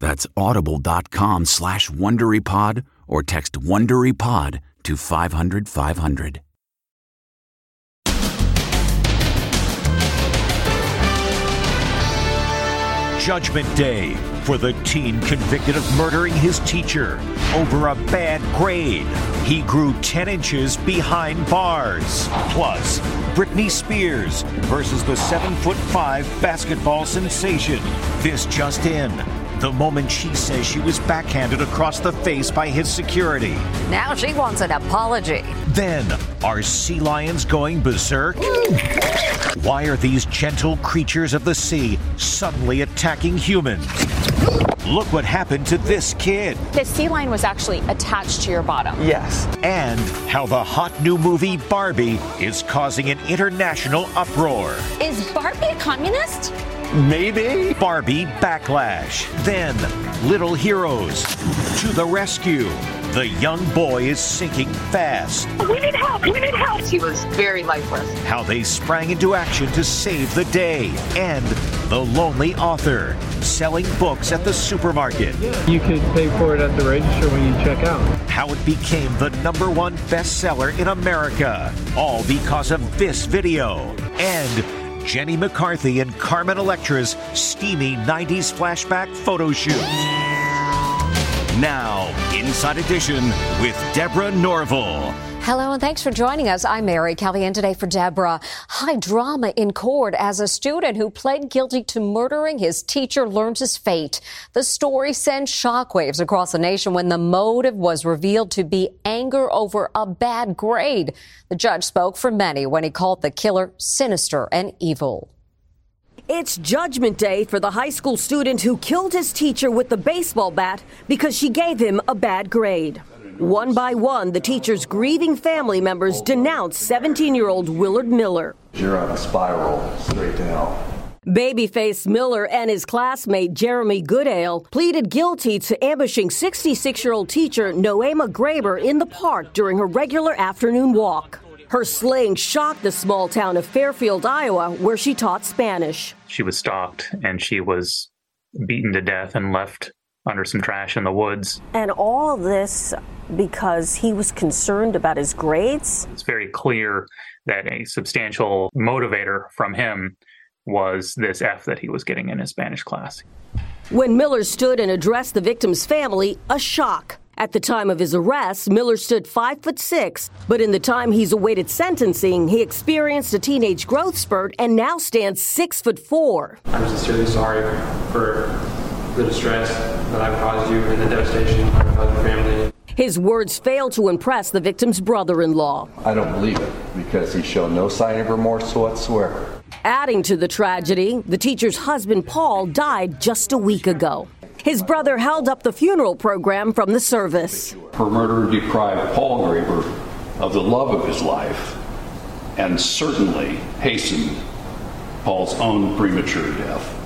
That's audible.com slash WonderyPod or text WonderyPod to 500 500. Judgment Day for the teen convicted of murdering his teacher over a bad grade. He grew 10 inches behind bars. Plus, Britney Spears versus the 7 foot 5 basketball sensation. This just in the moment she says she was backhanded across the face by his security. Now she wants an apology. Then, are sea lions going berserk? Why are these gentle creatures of the sea suddenly attacking humans? Look what happened to this kid. The sea lion was actually attached to your bottom. Yes. And how the hot new movie Barbie is causing an international uproar. Is Barbie a communist? Maybe. Barbie Backlash. Then, Little Heroes. To the rescue. The young boy is sinking fast. We need help! We need help! He was very lifeless. How they sprang into action to save the day. And the lonely author selling books at the supermarket. You could pay for it at the register when you check out. How it became the number one bestseller in America. All because of this video. And Jenny McCarthy and Carmen Electra's steamy 90s flashback photo shoot. Now, Inside Edition with Deborah Norville. Hello and thanks for joining us. I'm Mary Kelly and today for Deborah. High drama in court as a student who pled guilty to murdering his teacher learns his fate. The story sent shockwaves across the nation when the motive was revealed to be anger over a bad grade. The judge spoke for many when he called the killer sinister and evil. It's judgment day for the high school student who killed his teacher with the baseball bat because she gave him a bad grade. One by one, the teacher's grieving family members denounced 17 year old Willard Miller. You're on a spiral straight to hell. Babyface Miller and his classmate Jeremy Goodale pleaded guilty to ambushing 66 year old teacher Nohema Graber in the park during her regular afternoon walk. Her slaying shocked the small town of Fairfield, Iowa, where she taught Spanish. She was stalked and she was beaten to death and left under some trash in the woods. And all this because he was concerned about his grades? It's very clear that a substantial motivator from him was this F that he was getting in his Spanish class. When Miller stood and addressed the victim's family, a shock. At the time of his arrest, Miller stood five foot six, but in the time he's awaited sentencing, he experienced a teenage growth spurt and now stands six foot four. I'm sincerely sorry for the distress that I've caused you and the devastation I've caused your family. His words failed to impress the victim's brother in law. I don't believe it because he showed no sign of remorse whatsoever. Adding to the tragedy, the teacher's husband, Paul, died just a week ago. His brother held up the funeral program from the service. Her murder deprived Paul Graber of the love of his life and certainly hastened Paul's own premature death.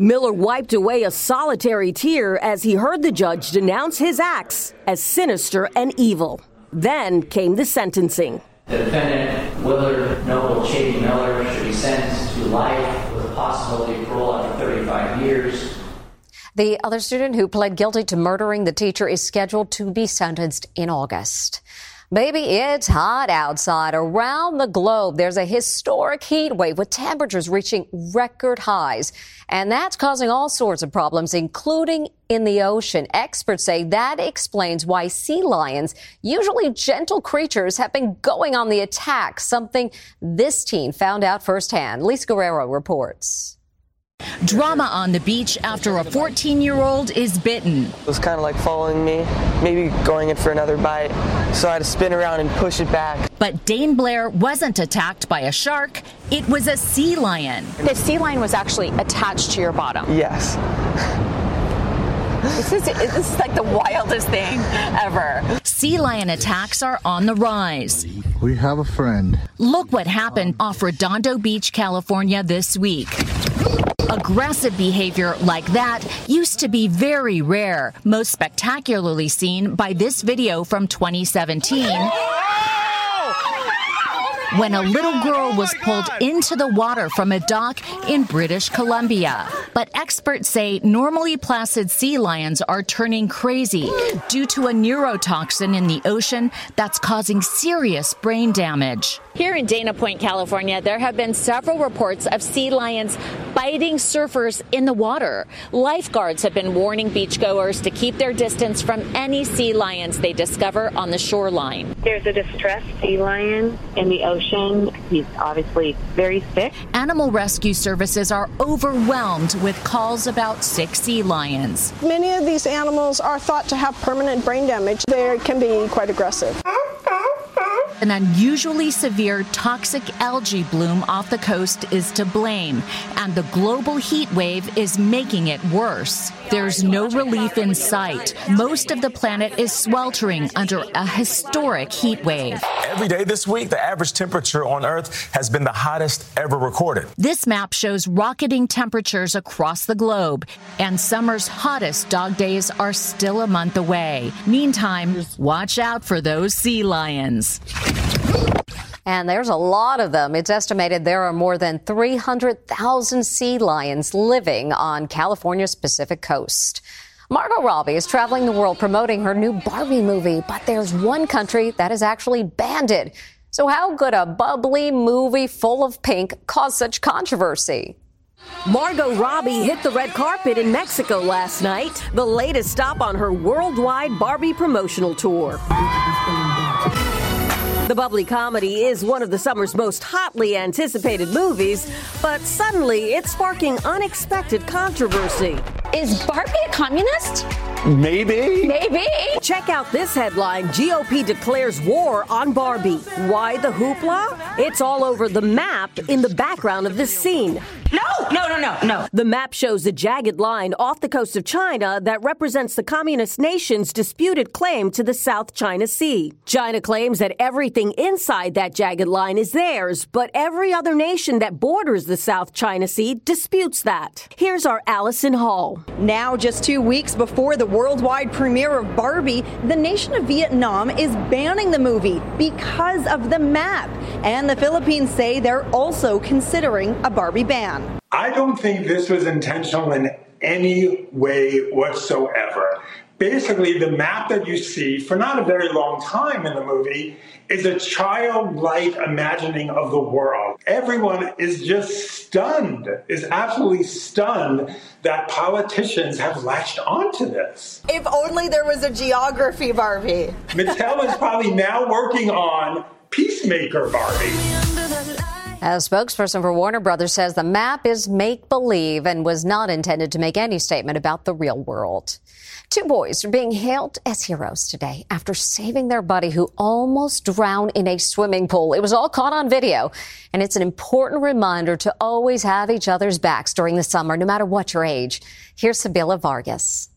Miller wiped away a solitary tear as he heard the judge denounce his acts as sinister and evil. Then came the sentencing. The defendant, Willard Noble Chady Miller, should be sentenced to life with a possibility of parole after 35 years. The other student who pled guilty to murdering the teacher is scheduled to be sentenced in August. Baby, it's hot outside around the globe. There's a historic heat wave with temperatures reaching record highs. And that's causing all sorts of problems, including in the ocean. Experts say that explains why sea lions, usually gentle creatures, have been going on the attack, something this teen found out firsthand. Lisa Guerrero reports. Drama on the beach after a 14 year old is bitten. It was kind of like following me, maybe going in for another bite. So I had to spin around and push it back. But Dane Blair wasn't attacked by a shark, it was a sea lion. The sea lion was actually attached to your bottom. Yes. This is, this is like the wildest thing ever. Sea lion attacks are on the rise. We have a friend. Look what happened off Redondo Beach, California this week. Aggressive behavior like that used to be very rare, most spectacularly seen by this video from 2017 when a little girl was pulled into the water from a dock in British Columbia. But experts say normally placid sea lions are turning crazy due to a neurotoxin in the ocean that's causing serious brain damage. Here in Dana Point, California, there have been several reports of sea lions biting surfers in the water. Lifeguards have been warning beachgoers to keep their distance from any sea lions they discover on the shoreline. There's a distressed sea lion in the ocean. He's obviously very sick. Animal rescue services are overwhelmed with calls about sick sea lions. Many of these animals are thought to have permanent brain damage. They can be quite aggressive. An unusually severe toxic algae bloom off the coast is to blame, and the global heat wave is making it worse. There's no relief in sight. Most of the planet is sweltering under a historic heat wave. Every day this week, the average temperature on Earth has been the hottest ever recorded. This map shows rocketing temperatures across the globe, and summer's hottest dog days are still a month away. Meantime, watch out for those sea lions. And there's a lot of them. It's estimated there are more than 300,000 sea lions living on California's Pacific coast. Margot Robbie is traveling the world promoting her new Barbie movie, but there's one country that has actually banned it. So how could a bubbly movie full of pink cause such controversy? Margot Robbie hit the red carpet in Mexico last night, the latest stop on her worldwide Barbie promotional tour. The bubbly comedy is one of the summer's most hotly anticipated movies, but suddenly it's sparking unexpected controversy. Is Barbie a communist? Maybe. Maybe. Check out this headline GOP declares war on Barbie. Why the hoopla? It's all over the map in the background of this scene. No, no, no, no, no. The map shows a jagged line off the coast of China that represents the communist nation's disputed claim to the South China Sea. China claims that everything inside that jagged line is theirs, but every other nation that borders the South China Sea disputes that. Here's our Allison Hall. Now, just two weeks before the worldwide premiere of Barbie, the nation of Vietnam is banning the movie because of the map. And the Philippines say they're also considering a Barbie ban. I don't think this was intentional in any way whatsoever. Basically, the map that you see for not a very long time in the movie is a childlike imagining of the world. Everyone is just stunned, is absolutely stunned that politicians have latched onto this. If only there was a geography Barbie. Mattel is probably now working on Peacemaker Barbie. A spokesperson for Warner Brothers says the map is make believe and was not intended to make any statement about the real world. Two boys are being hailed as heroes today after saving their buddy who almost drowned in a swimming pool. It was all caught on video, and it's an important reminder to always have each other's backs during the summer, no matter what your age. Here's Sabila Vargas.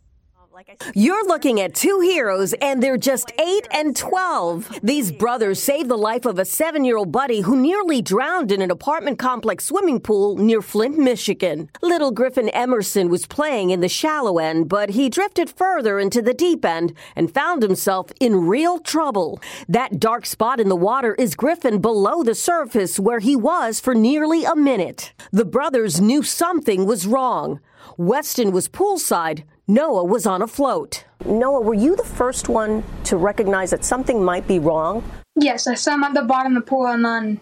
You're looking at two heroes, and they're just 8 and 12. These brothers saved the life of a seven year old buddy who nearly drowned in an apartment complex swimming pool near Flint, Michigan. Little Griffin Emerson was playing in the shallow end, but he drifted further into the deep end and found himself in real trouble. That dark spot in the water is Griffin below the surface where he was for nearly a minute. The brothers knew something was wrong. Weston was poolside, Noah was on a float. Noah, were you the first one to recognize that something might be wrong? Yes, I saw him at the bottom of the pool and then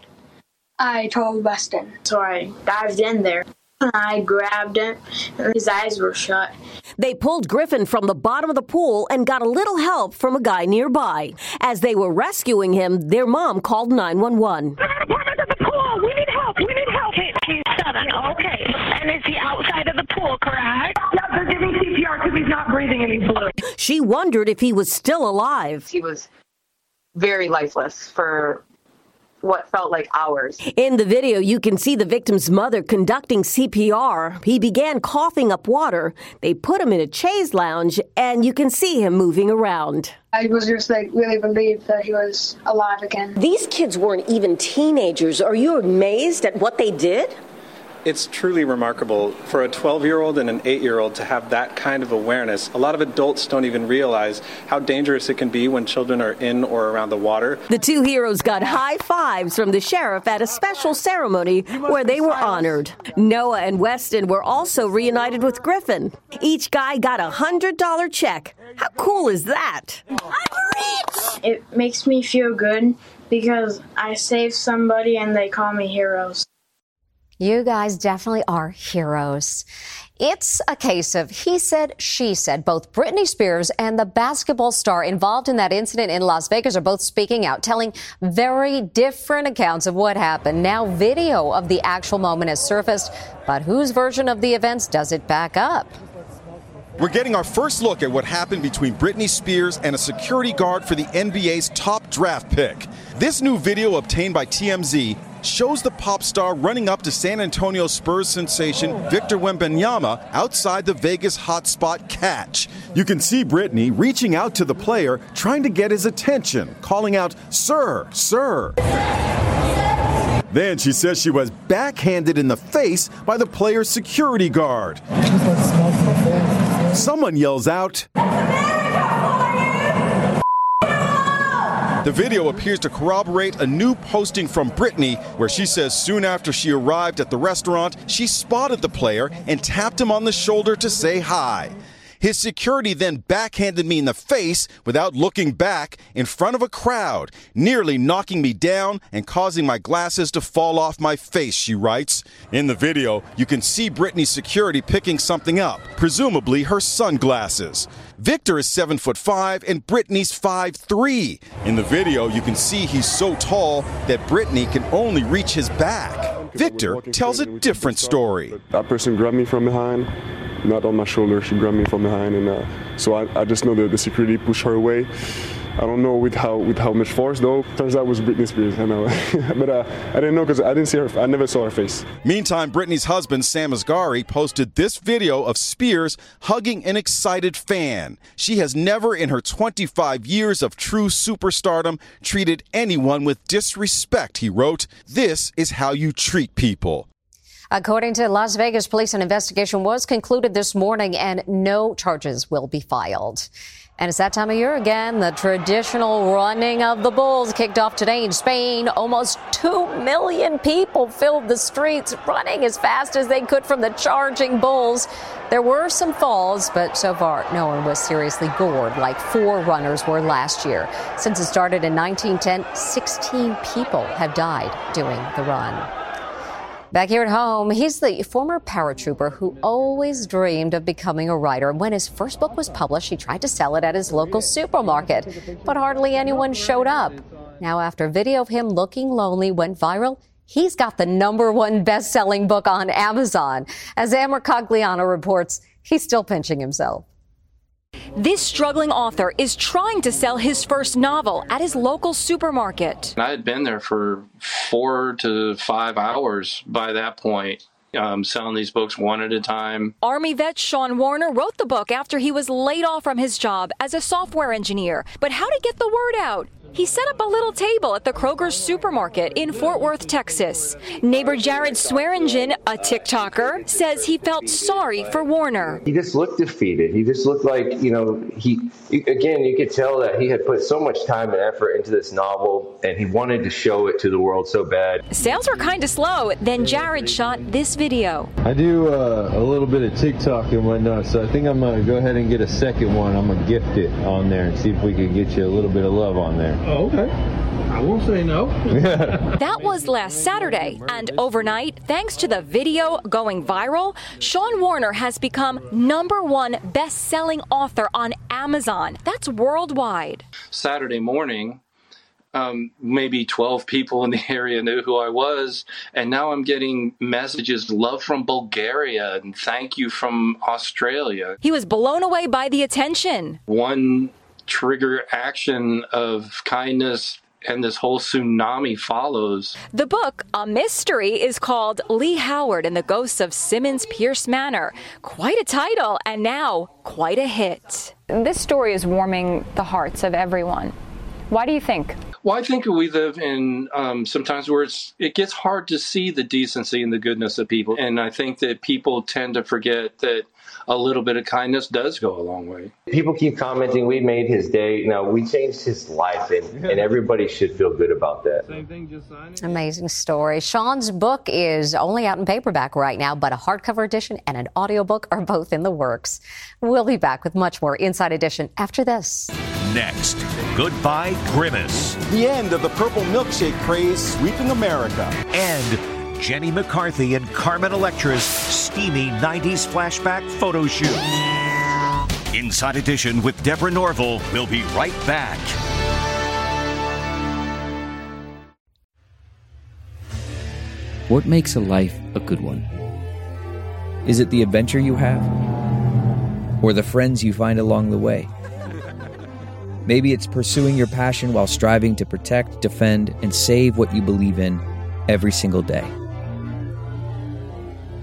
I told Weston. So I dived in there. And I grabbed him, and his eyes were shut. They pulled Griffin from the bottom of the pool and got a little help from a guy nearby. As they were rescuing him, their mom called 911. he's seven. Okay. And is he outside of the pool, correct? Yep, they're giving CPR because he's not breathing and he's blue. She wondered if he was still alive. He was very lifeless for what felt like hours. In the video, you can see the victim's mother conducting CPR. He began coughing up water. They put him in a chaise lounge, and you can see him moving around. I was just like really relieved that he was alive again. These kids weren't even teenagers. Are you amazed at what they did? It's truly remarkable for a 12 year old and an 8 year old to have that kind of awareness. A lot of adults don't even realize how dangerous it can be when children are in or around the water. The two heroes got high fives from the sheriff at a special ceremony where they were honored. Noah and Weston were also reunited with Griffin. Each guy got a $100 check. How cool is that? I'm rich. It makes me feel good because I saved somebody and they call me heroes. You guys definitely are heroes. It's a case of he said, she said. Both Britney Spears and the basketball star involved in that incident in Las Vegas are both speaking out, telling very different accounts of what happened. Now, video of the actual moment has surfaced, but whose version of the events does it back up? We're getting our first look at what happened between Britney Spears and a security guard for the NBA's top draft pick. This new video obtained by TMZ shows the pop star running up to San Antonio Spurs sensation Victor Wembanyama outside the Vegas hotspot catch. You can see Britney reaching out to the player, trying to get his attention, calling out, Sir, sir. Then she says she was backhanded in the face by the player's security guard. Someone yells out, The video appears to corroborate a new posting from Britney where she says soon after she arrived at the restaurant, she spotted the player and tapped him on the shoulder to say hi. His security then backhanded me in the face without looking back in front of a crowd, nearly knocking me down and causing my glasses to fall off my face, she writes. In the video, you can see Britney's security picking something up, presumably her sunglasses. Victor is seven foot five and Britney's five three. In the video, you can see he's so tall that Britney can only reach his back. Victor tells a different story. That person grabbed me from behind, not on my shoulder. She grabbed me from behind, and uh, so I, I just know that the security pushed her away. I don't know with how with how much force though. Turns out it was Britney Spears. I know, but uh, I didn't know because I didn't see her. I never saw her face. Meantime, Britney's husband Sam Asghari posted this video of Spears hugging an excited fan. She has never, in her 25 years of true superstardom, treated anyone with disrespect. He wrote, "This is how you treat people." According to Las Vegas police, an investigation was concluded this morning and no charges will be filed. And it's that time of year again. The traditional running of the bulls kicked off today in Spain. Almost 2 million people filled the streets running as fast as they could from the charging bulls. There were some falls, but so far no one was seriously gored like four runners were last year. Since it started in 1910, 16 people have died doing the run. Back here at home, he's the former paratrooper who always dreamed of becoming a writer. When his first book was published, he tried to sell it at his local supermarket, but hardly anyone showed up. Now, after a video of him looking lonely went viral, he's got the number one best selling book on Amazon. As Ann Mercogliano reports, he's still pinching himself. This struggling author is trying to sell his first novel at his local supermarket. I had been there for four to five hours by that point, um, selling these books one at a time. Army vet Sean Warner wrote the book after he was laid off from his job as a software engineer. But how to get the word out? He set up a little table at the Kroger supermarket in Fort Worth, Texas. Neighbor Jared Swearingen, a TikToker, says he felt sorry for Warner. He just looked defeated. He just looked like, you know, he, again, you could tell that he had put so much time and effort into this novel and he wanted to show it to the world so bad. Sales were kind of slow. Then Jared shot this video. I do uh, a little bit of TikTok and whatnot, so I think I'm going to go ahead and get a second one. I'm going to gift it on there and see if we can get you a little bit of love on there. Oh, okay. I won't say no. that was last Saturday, and overnight, thanks to the video going viral, Sean Warner has become number one best selling author on Amazon. That's worldwide. Saturday morning, um, maybe 12 people in the area knew who I was. And now I'm getting messages love from Bulgaria and thank you from Australia. He was blown away by the attention. One trigger action of kindness and this whole tsunami follows. The book, A Mystery, is called Lee Howard and the Ghosts of Simmons Pierce Manor. Quite a title, and now quite a hit. This story is warming the hearts of everyone. Why do you think? Well, I think we live in um, sometimes where it's it gets hard to see the decency and the goodness of people, and I think that people tend to forget that a little bit of kindness does go a long way. People keep commenting, we made his day. Now, we changed his life, and, and everybody should feel good about that. Same thing, just sign it. Amazing story. Sean's book is only out in paperback right now, but a hardcover edition and an audiobook are both in the works. We'll be back with much more Inside Edition after this. Next, goodbye, Grimace. The end of the purple milkshake craze sweeping America. And Jenny McCarthy and Carmen Electra's steamy 90s flashback photo shoot. Inside Edition with Deborah Norville will be right back. What makes a life a good one? Is it the adventure you have? Or the friends you find along the way? Maybe it's pursuing your passion while striving to protect, defend, and save what you believe in every single day.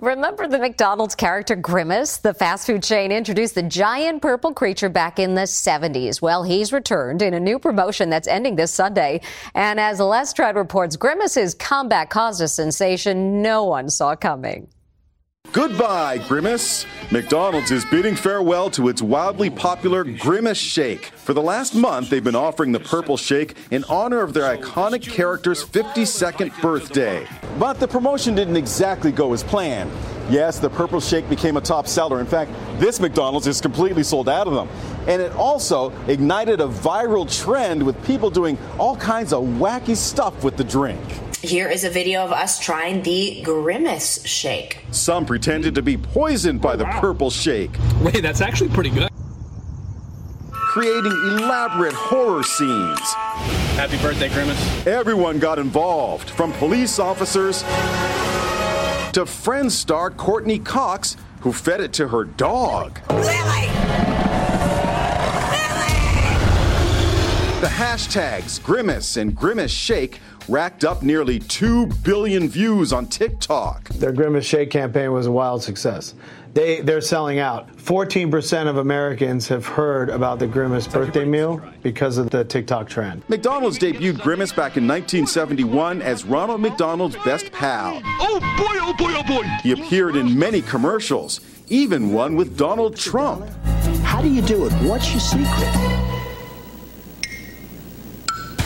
Remember the McDonald's character Grimace? The fast food chain introduced the giant purple creature back in the 70s. Well, he's returned in a new promotion that's ending this Sunday. And as Les Trent reports, Grimace's comeback caused a sensation no one saw coming. Goodbye, Grimace. McDonald's is bidding farewell to its wildly popular Grimace Shake. For the last month, they've been offering the Purple Shake in honor of their iconic character's 52nd birthday. But the promotion didn't exactly go as planned. Yes, the Purple Shake became a top seller. In fact, this McDonald's is completely sold out of them. And it also ignited a viral trend with people doing all kinds of wacky stuff with the drink. Here is a video of us trying the Grimace Shake. Some pretended to be poisoned by the purple shake. Wait, that's actually pretty good. Creating elaborate horror scenes. Happy birthday, Grimace. Everyone got involved, from police officers to Friends star Courteney Cox, who fed it to her dog. Lily! Lily! The hashtags Grimace and Grimace Shake racked up nearly 2 billion views on TikTok. Their Grimace Shake campaign was a wild success. They, they're selling out. 14% of Americans have heard about the Grimace birthday meal because of the TikTok trend. McDonald's debuted Grimace back in 1971 as Ronald McDonald's best pal. Oh boy, oh boy, oh boy. He appeared in many commercials, even one with Donald Trump. How do you do it? What's your secret?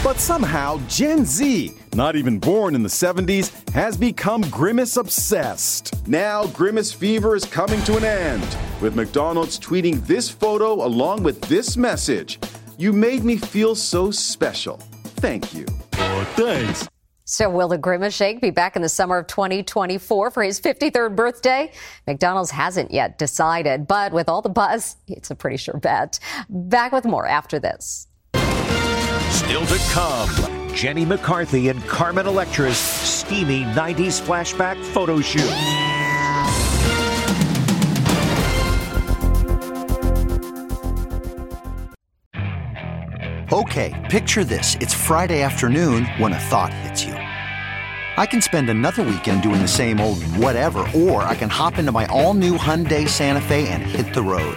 But somehow, Gen Z not even born in the 70s, has become Grimace obsessed. Now, Grimace fever is coming to an end, with McDonald's tweeting this photo along with this message You made me feel so special. Thank you. Oh, thanks. So, will the Grimace Shake be back in the summer of 2024 for his 53rd birthday? McDonald's hasn't yet decided, but with all the buzz, it's a pretty sure bet. Back with more after this. Still to come, Jenny McCarthy and Carmen Electra's steamy 90s flashback photo shoot. Okay, picture this. It's Friday afternoon when a thought hits you. I can spend another weekend doing the same old whatever, or I can hop into my all new Hyundai Santa Fe and hit the road.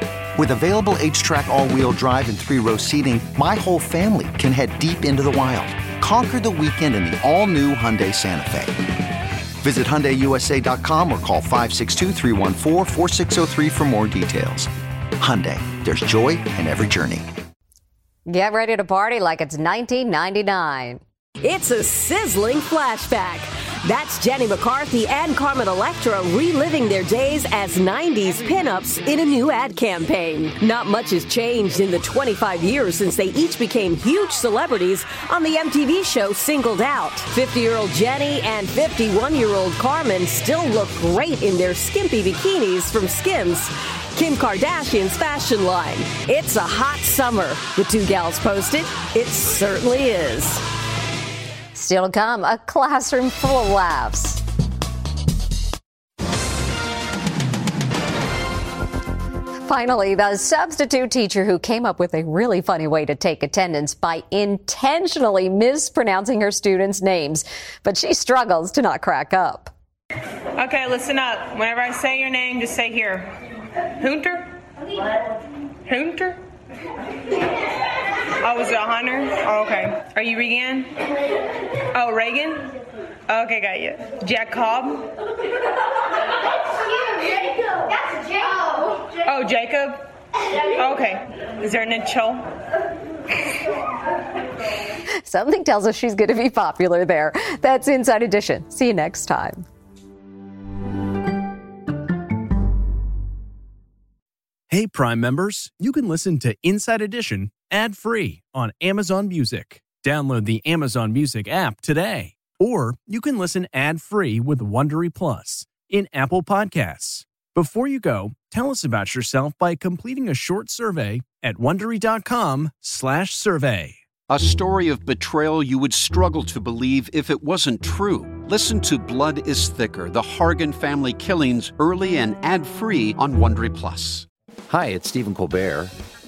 With available HTRAC, all wheel drive, and three row seating, my whole family can head deep into the wild. Conquer the weekend in the all new Hyundai Santa Fe. Visit HyundaiUSA.com or call 562 for more details. Hyundai, there's joy in every journey. Get ready to party like it's 1999. It's a sizzling flashback. That's Jenny McCarthy and Carmen Electra reliving their days as 90s pinups in a new ad campaign. Not much has changed in the 25 years since they each became huge celebrities on the MTV show Singled Out. 50 year old Jenny and 51 year old Carmen still look great in their skimpy bikinis from Skims. Kim Kardashian's fashion line. It's a hot summer, the two gals posted. It certainly is. Still to come, a classroom full of laughs. Finally, the substitute teacher who came up with a really funny way to take attendance by intentionally mispronouncing her students' names, but she struggles to not crack up. Okay, listen up. Whenever I say your name, just say here. Hunter? Hunter? Oh, was it a Hunter? Oh, okay. Are you Regan? Oh, Reagan? Okay, got you. Jack Cobb? That's oh, Jacob? Oh, Jacob? Okay. Is there an Mitchell? Something tells us she's going to be popular there. That's Inside Edition. See you next time. Hey, Prime members, you can listen to Inside Edition ad free on Amazon Music. Download the Amazon Music app today. Or you can listen ad free with Wondery Plus in Apple Podcasts. Before you go, tell us about yourself by completing a short survey at wondery.com/slash survey. A story of betrayal you would struggle to believe if it wasn't true. Listen to Blood is Thicker: The Hargan Family Killings early and ad-free on Wondery Plus. Hi, it's Stephen Colbert,